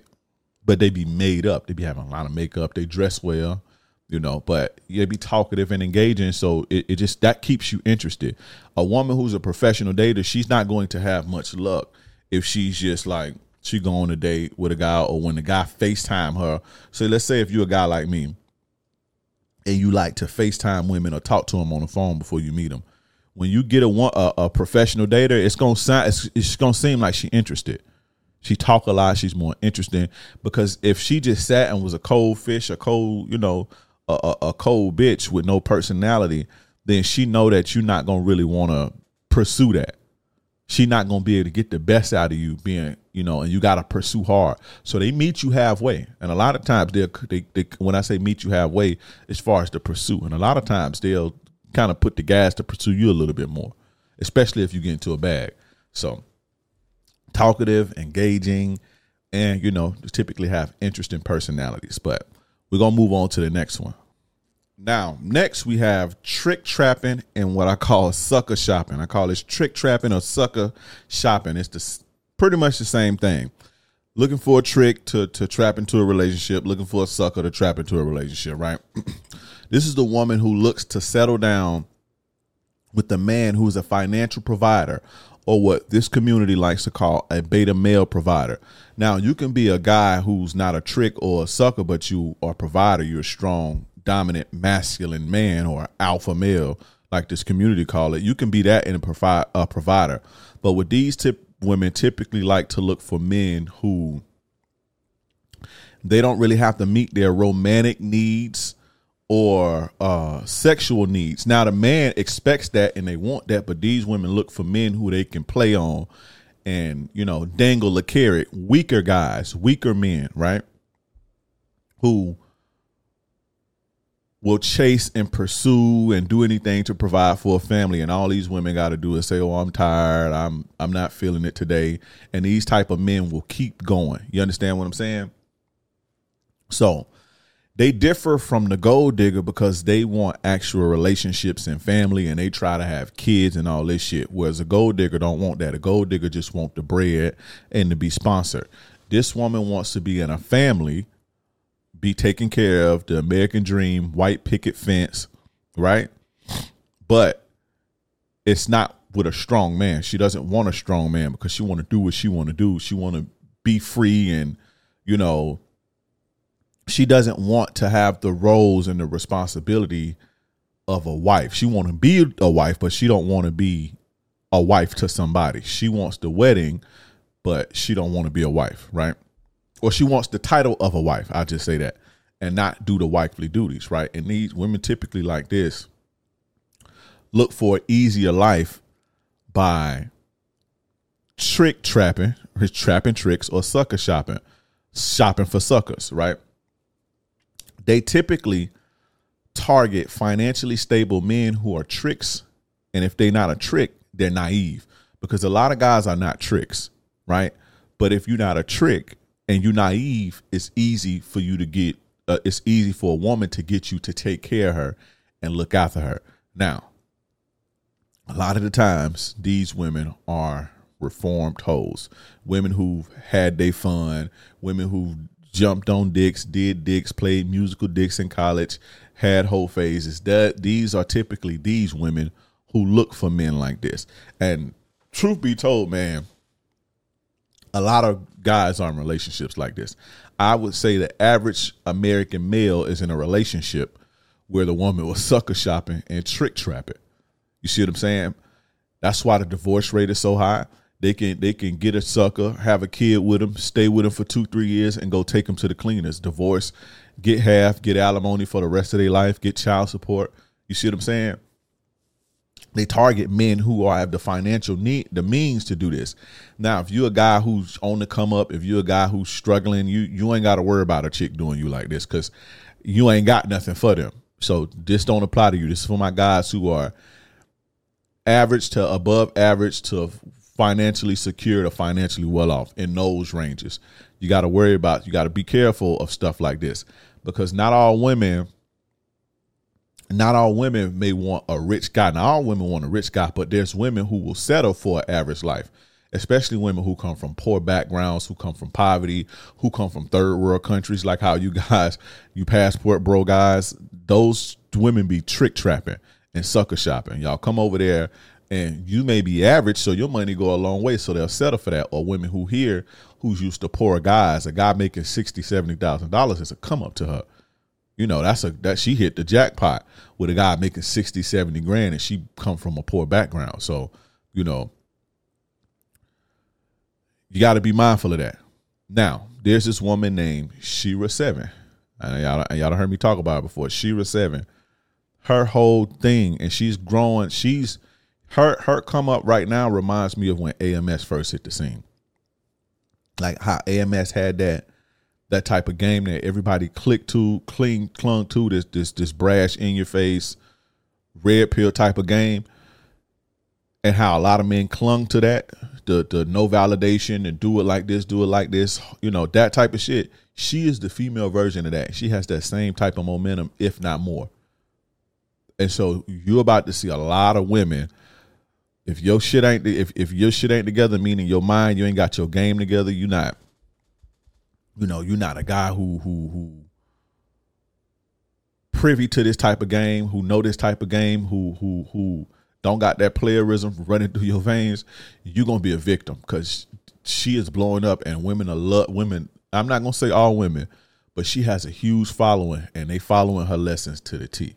but they be made up. They be having a lot of makeup. They dress well, you know, but they be talkative and engaging. So it, it just that keeps you interested. A woman who's a professional dater, she's not going to have much luck if she's just like she go on a date with a guy or when the guy FaceTime her. So let's say if you're a guy like me and you like to FaceTime women or talk to them on the phone before you meet them when you get a one a, a professional dater, it's gonna sound it's, it's gonna seem like she interested. She talk a lot. She's more interesting because if she just sat and was a cold fish, a cold, you know, a, a, a cold bitch with no personality, then she know that you're not gonna really want to pursue that. She not gonna be able to get the best out of you being, you know, and you gotta pursue hard. So they meet you halfway, and a lot of times they they, they when I say meet you halfway, as far as the pursuit, and a lot of times they'll kind of put the gas to pursue you a little bit more, especially if you get into a bag. So, talkative, engaging, and you know, typically have interesting personalities. But we're gonna move on to the next one. Now, next we have trick trapping and what I call sucker shopping. I call this trick trapping or sucker shopping. It's the, pretty much the same thing. Looking for a trick to to trap into a relationship, looking for a sucker to trap into a relationship, right? This is the woman who looks to settle down with the man who is a financial provider or what this community likes to call a beta male provider. Now, you can be a guy who's not a trick or a sucker, but you are a provider. You're a strong, dominant, masculine man or alpha male, like this community call it. You can be that in a, provi- a provider. But with these tip women typically like to look for men who they don't really have to meet their romantic needs or uh, sexual needs. Now the man expects that and they want that, but these women look for men who they can play on and you know dangle a carrot. Weaker guys, weaker men, right? Who will chase and pursue and do anything to provide for a family and all these women got to do is say oh i'm tired i'm i'm not feeling it today and these type of men will keep going you understand what i'm saying so they differ from the gold digger because they want actual relationships and family and they try to have kids and all this shit. Whereas a gold digger don't want that. A gold digger just want the bread and to be sponsored. This woman wants to be in a family be taken care of the american dream white picket fence right? But it's not with a strong man. She doesn't want a strong man because she want to do what she want to do. She want to be free and you know she doesn't want to have the roles and the responsibility of a wife. She want to be a wife, but she don't want to be a wife to somebody. She wants the wedding, but she don't want to be a wife, right? Or she wants the title of a wife. I'll just say that. and not do the wifely duties, right? And these women typically like this look for an easier life by trick trapping, trapping tricks, or sucker shopping, shopping for suckers, right? They typically target financially stable men who are tricks. And if they're not a trick, they're naive because a lot of guys are not tricks, right? But if you're not a trick and you're naive, it's easy for you to get, uh, it's easy for a woman to get you to take care of her and look after her. Now, a lot of the times, these women are reformed hoes, women who've had their fun, women who jumped on dicks, did dicks, played musical dicks in college, had whole phases. That these are typically these women who look for men like this. And truth be told, man, a lot of guys are in relationships like this. I would say the average American male is in a relationship where the woman was sucker shopping and trick trapping. You see what I'm saying? That's why the divorce rate is so high. They can they can get a sucker, have a kid with him, stay with him for two three years, and go take him to the cleaners. Divorce, get half, get alimony for the rest of their life, get child support. You see what I'm saying? They target men who are have the financial need, the means to do this. Now, if you're a guy who's on the come up, if you're a guy who's struggling, you you ain't got to worry about a chick doing you like this because you ain't got nothing for them. So this don't apply to you. This is for my guys who are average to above average to financially secured or financially well off in those ranges. You got to worry about, you got to be careful of stuff like this because not all women, not all women may want a rich guy. Not all women want a rich guy, but there's women who will settle for an average life, especially women who come from poor backgrounds, who come from poverty, who come from third world countries, like how you guys, you passport bro guys, those women be trick trapping and sucker shopping. Y'all come over there and you may be average, so your money go a long way. So they'll settle for that. Or women who here who's used to poor guys, a guy making sixty, seventy thousand dollars is a come up to her. You know, that's a that she hit the jackpot with a guy making 60, 70 grand and she come from a poor background. So, you know, you got to be mindful of that. Now, there's this woman named Shera Seven. And y'all, y'all heard me talk about it before. Shera Seven. Her whole thing, and she's growing, she's her her come up right now reminds me of when AMS first hit the scene. Like how AMS had that that type of game that everybody clicked to, cling, clung to this this this brash in your face, red pill type of game, and how a lot of men clung to that, the the no validation and do it like this, do it like this, you know that type of shit. She is the female version of that. She has that same type of momentum, if not more. And so you're about to see a lot of women if your shit ain't if if your shit ain't together, meaning your mind, you ain't got your game together, you not, you know, you're not a guy who who who privy to this type of game, who know this type of game, who who who don't got that playerism running through your veins, you're gonna be a victim because she is blowing up and women are love women. I'm not gonna say all women, but she has a huge following and they following her lessons to the T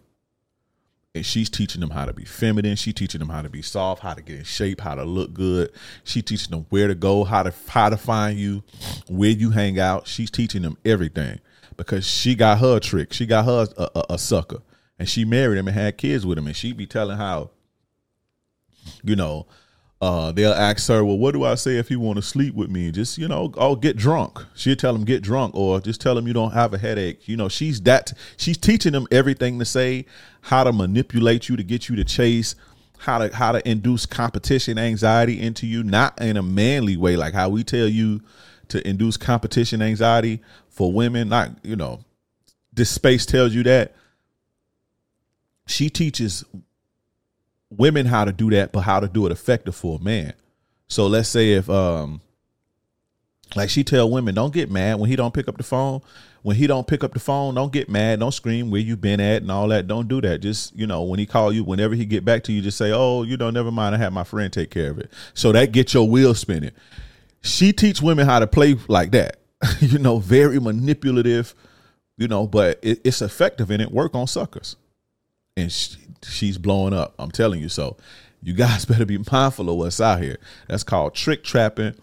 and she's teaching them how to be feminine. She's teaching them how to be soft, how to get in shape, how to look good. She's teaching them where to go, how to how to find you, where you hang out. She's teaching them everything because she got her trick. She got her a, a, a sucker, and she married him and had kids with him. And she be telling how, you know, uh, they'll ask her, well, what do I say if you want to sleep with me? Just, you know, oh, get drunk. She'll tell them get drunk or just tell them you don't have a headache. You know, she's that, she's teaching them everything to say, how to manipulate you to get you to chase, how to, how to induce competition anxiety into you, not in a manly way, like how we tell you to induce competition anxiety for women. Not, you know, this space tells you that. She teaches women how to do that, but how to do it effective for a man. So let's say if um like she tell women, don't get mad when he don't pick up the phone. When he don't pick up the phone, don't get mad. Don't scream where you been at and all that. Don't do that. Just you know, when he call you, whenever he get back to you, just say, "Oh, you know, never mind. I had my friend take care of it." So that gets your wheel spinning. She teach women how to play like that. you know, very manipulative. You know, but it, it's effective and it work on suckers. And she, she's blowing up. I'm telling you so. You guys better be mindful of what's out here. That's called trick trapping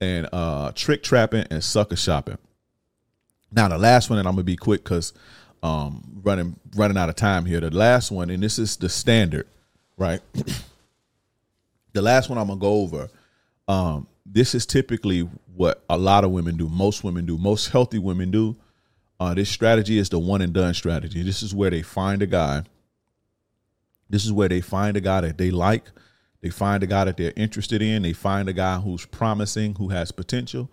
and uh trick trapping and sucker shopping. Now the last one, and I'm gonna be quick because um running running out of time here. The last one, and this is the standard, right? the last one I'm gonna go over. Um, this is typically what a lot of women do. Most women do. Most healthy women do. Uh, this strategy is the one and done strategy. This is where they find a guy. This is where they find a guy that they like. They find a guy that they're interested in. They find a guy who's promising, who has potential,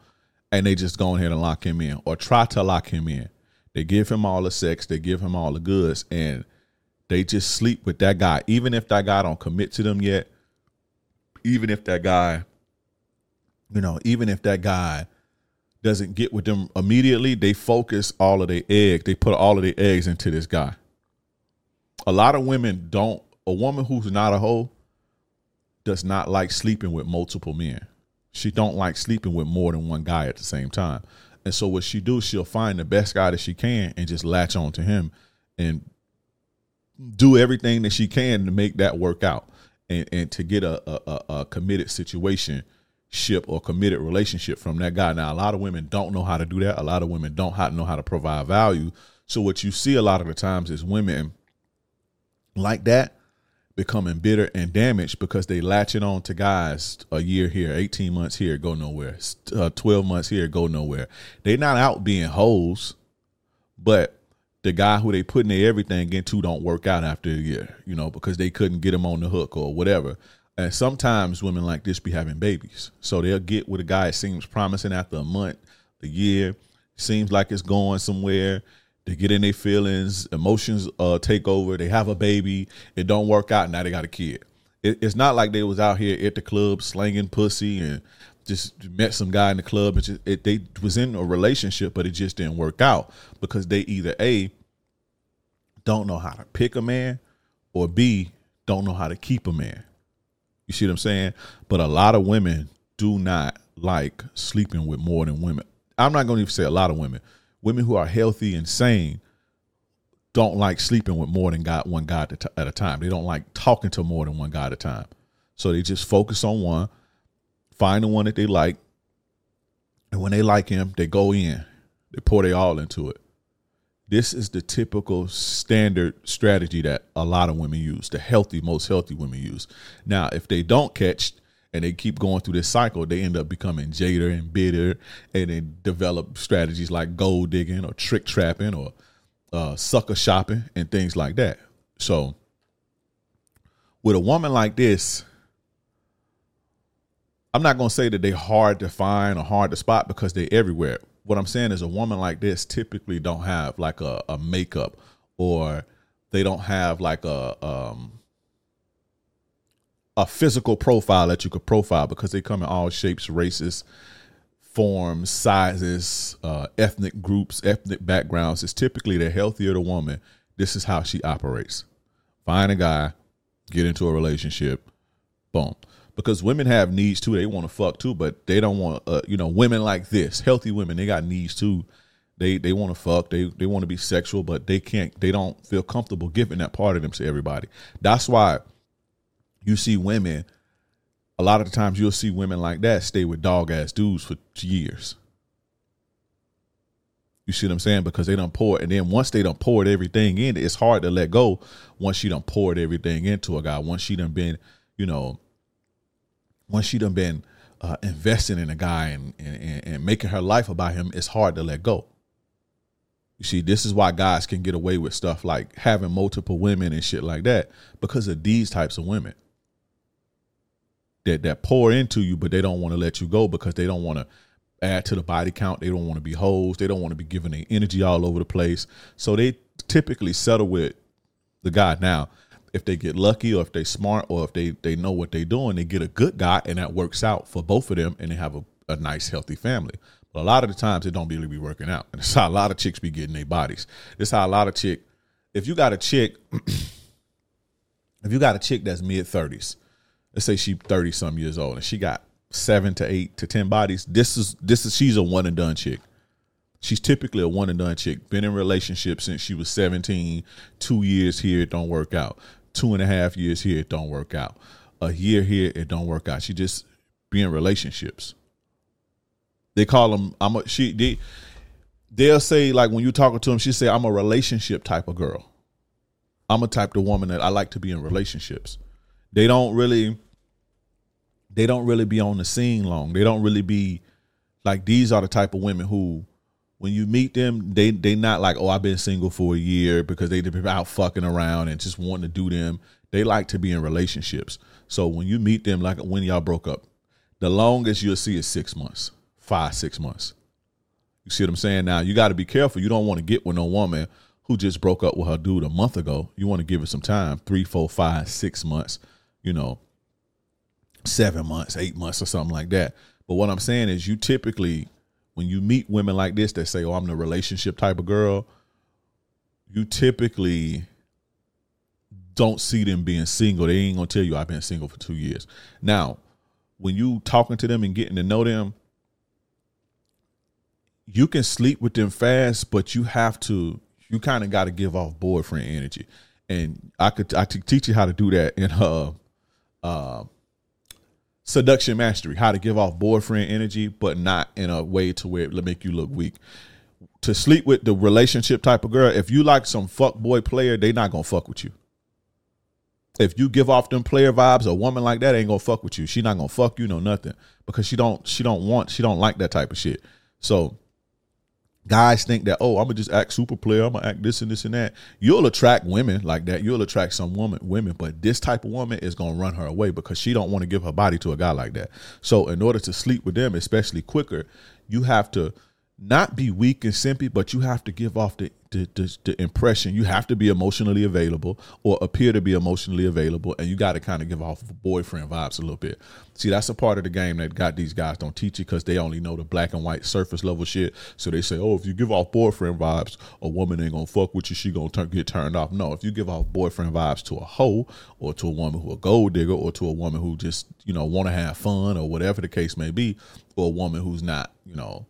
and they just go ahead and lock him in or try to lock him in. They give him all the sex, they give him all the goods, and they just sleep with that guy. Even if that guy don't commit to them yet, even if that guy, you know, even if that guy doesn't get with them immediately, they focus all of their eggs, they put all of their eggs into this guy. A lot of women don't, a woman who's not a hoe does not like sleeping with multiple men. She don't like sleeping with more than one guy at the same time. And so what she do, she'll find the best guy that she can and just latch on to him and do everything that she can to make that work out and, and to get a, a, a committed situation ship or committed relationship from that guy. Now, a lot of women don't know how to do that. A lot of women don't know how to provide value. So what you see a lot of the times is women like that becoming bitter and damaged because they latching on to guys a year here, 18 months here, go nowhere, uh, 12 months here, go nowhere. They're not out being hoes, but the guy who they putting their everything into don't work out after a year, you know, because they couldn't get him on the hook or whatever. And sometimes women like this be having babies. So they'll get with a guy seems promising after a month, a year, seems like it's going somewhere they get in their feelings, emotions uh, take over. They have a baby, it don't work out. Now they got a kid. It, it's not like they was out here at the club slanging pussy and just met some guy in the club and just, it, they was in a relationship, but it just didn't work out because they either a don't know how to pick a man or b don't know how to keep a man. You see what I'm saying? But a lot of women do not like sleeping with more than women. I'm not going to even say a lot of women women who are healthy and sane don't like sleeping with more than God, one guy at a time. They don't like talking to more than one guy at a time. So they just focus on one, find the one that they like, and when they like him, they go in. They pour their all into it. This is the typical standard strategy that a lot of women use, the healthy, most healthy women use. Now, if they don't catch and they keep going through this cycle, they end up becoming jaded and bitter, and they develop strategies like gold digging or trick trapping or uh, sucker shopping and things like that. So, with a woman like this, I'm not to say that they're hard to find or hard to spot because they're everywhere. What I'm saying is, a woman like this typically don't have like a, a makeup or they don't have like a um, a physical profile that you could profile because they come in all shapes, races, forms, sizes, uh, ethnic groups, ethnic backgrounds. It's typically the healthier the woman, this is how she operates. Find a guy, get into a relationship, boom. Because women have needs too. They want to fuck too, but they don't want, uh, you know, women like this, healthy women, they got needs too. They they want to fuck. They they want to be sexual, but they can't. They don't feel comfortable giving that part of them to everybody. That's why you see women a lot of the times you'll see women like that stay with dog ass dudes for years. You see what I'm saying? Because they don't pour. And then once they don't pour everything in, it's hard to let go once she don't poured everything into a guy. Once she done been, you know, once she done been uh, investing in a guy and, and, and making her life about him, it's hard to let go. You see, this is why guys can get away with stuff like having multiple women and shit like that because of these types of women that that pour into you, but they don't want to let you go because they don't want to add to the body count. They don't want to be hoes. They don't want to be giving their energy all over the place. So they typically settle with the guy. Now, if they get lucky or if they smart or if they they know what they're doing, they get a good guy and that works out for both of them and they have a, a nice healthy family. But a lot of the times it don't really be working out. And it's how a lot of chicks be getting their bodies. It's how a lot of chick if you got a chick if you got a chick that's mid thirties let's say she 30 some years old and she got seven to eight to ten bodies this is this is she's a one and done chick. She's typically a one and done chick. Been in relationships since she was 17 two years here it don't work out. Two and a half years here it don't work out. A year here it don't work out. She just be in relationships. They call them i'm a she they they'll say like when you talking to them, she say, "I'm a relationship type of girl. I'm a type of woman that I like to be in relationships." They don't really, they don't really be on the scene long. They don't really be like these are the type of women who, when you meet them, they they not like, "Oh, I've been single for a year," because they been out fucking around and just wanting to do them. They like to be in relationships. So when you meet them, like when y'all broke up, the longest you'll see is six months, five, six months. You see what I'm saying? Now you got to be careful. You don't want to get with no woman who just broke up with her dude a month ago. You want to give it some time, three, four, five, six months, you know, seven months, eight months, or something like that. But what I'm saying is, you typically, when you meet women like this that say, "Oh, I'm the relationship type of girl," you typically don't see them being single. They ain't gonna tell you I've been single for two years. Now, when you talking to them and getting to know them, you can sleep with them fast, but you have to you kind of got to give off boyfriend energy. And I could I could teach you how to do that in uh uh seduction mastery, how to give off boyfriend energy, but not in a way to where it make you look weak. To sleep with the relationship type of girl, if you like some fuck boy player, they not gonna fuck with you. If you give off them player vibes, a woman like that ain't gonna fuck with you. She not gonna fuck you, no nothing, because she don't she don't want she don't like that type of shit. So guys think that oh i'm gonna just act super player i'm gonna act this and this and that. You'll attract women like that. You'll attract some woman women but this type of woman is gonna run her away because she don't want to give her body to a guy like that. So in order to sleep with them especially quicker you have to not be weak and simpy, but you have to give off the, the, the, the, impression you have to be emotionally available or appear to be emotionally available, and you got to kind of give off boyfriend vibes a little bit. See, that's a part of the game that got these guys don't teach you because they only know the black and white surface level shit. So they say, oh, if you give off boyfriend vibes, a woman ain't gonna fuck with you, she gonna turn, get turned off. No, if you give off boyfriend vibes to a hoe or to a woman who a gold digger or to a woman who just you know want to have fun or whatever the case may be, or a woman who's not you know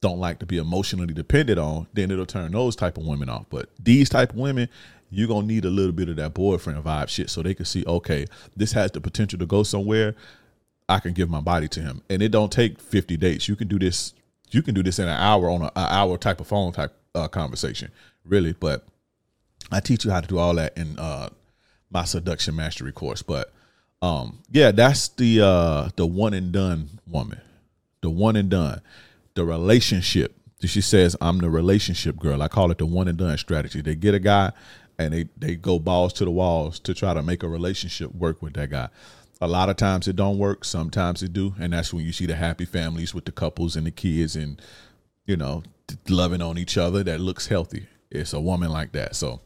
don't like to be emotionally dependent on, then it'll turn those type of women off. But these type of women, you're gonna need a little bit of that boyfriend vibe shit so they can see, okay, this has the potential to go somewhere. I can give my body to him. And it don't take 50 dates. You can do this, you can do this in an hour on an hour type of phone type uh, conversation, really. But I teach you how to do all that in uh, my seduction mastery course. But um, yeah, that's the uh, the one and done woman. The one and done the relationship. She says, I'm the relationship girl. I call it the one and done strategy. They get a guy and they, they go balls to the walls to try to make a relationship work with that guy. A lot of times it don't work. Sometimes it do. And that's when you see the happy families with the couples and the kids and, you know, loving on each other that looks healthy. It's a woman like that. So,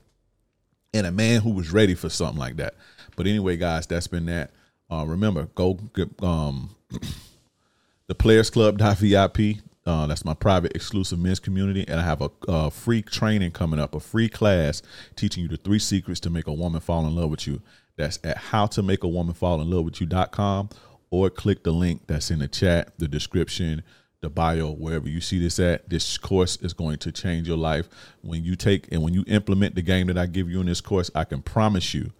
and a man who was ready for something like that. But anyway, guys, that's been that. Uh, remember, go get um, the Players Club.vip. Uh, that's my private exclusive men's community. And I have a, a free training coming up, a free class teaching you the three secrets to make a woman fall in love with you. That's at how to make a woman fall in love with you.com or click the link that's in the chat, the description, the bio, wherever you see this at. This course is going to change your life. When you take and when you implement the game that I give you in this course, I can promise you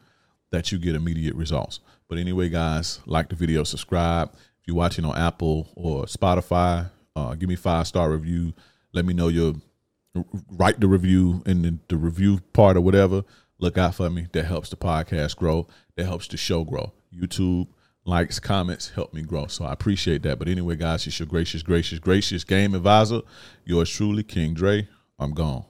that you get immediate results. But anyway, guys, like the video, subscribe. If you're watching on Apple or Spotify, uh, give me five star review. Let me know your write the review in the, the review part or whatever. Look out for me. That helps the podcast grow. That helps the show grow. YouTube likes, comments help me grow. So I appreciate that. But anyway, guys, it's your gracious, gracious, gracious game advisor. Yours truly, King Dre. I'm gone.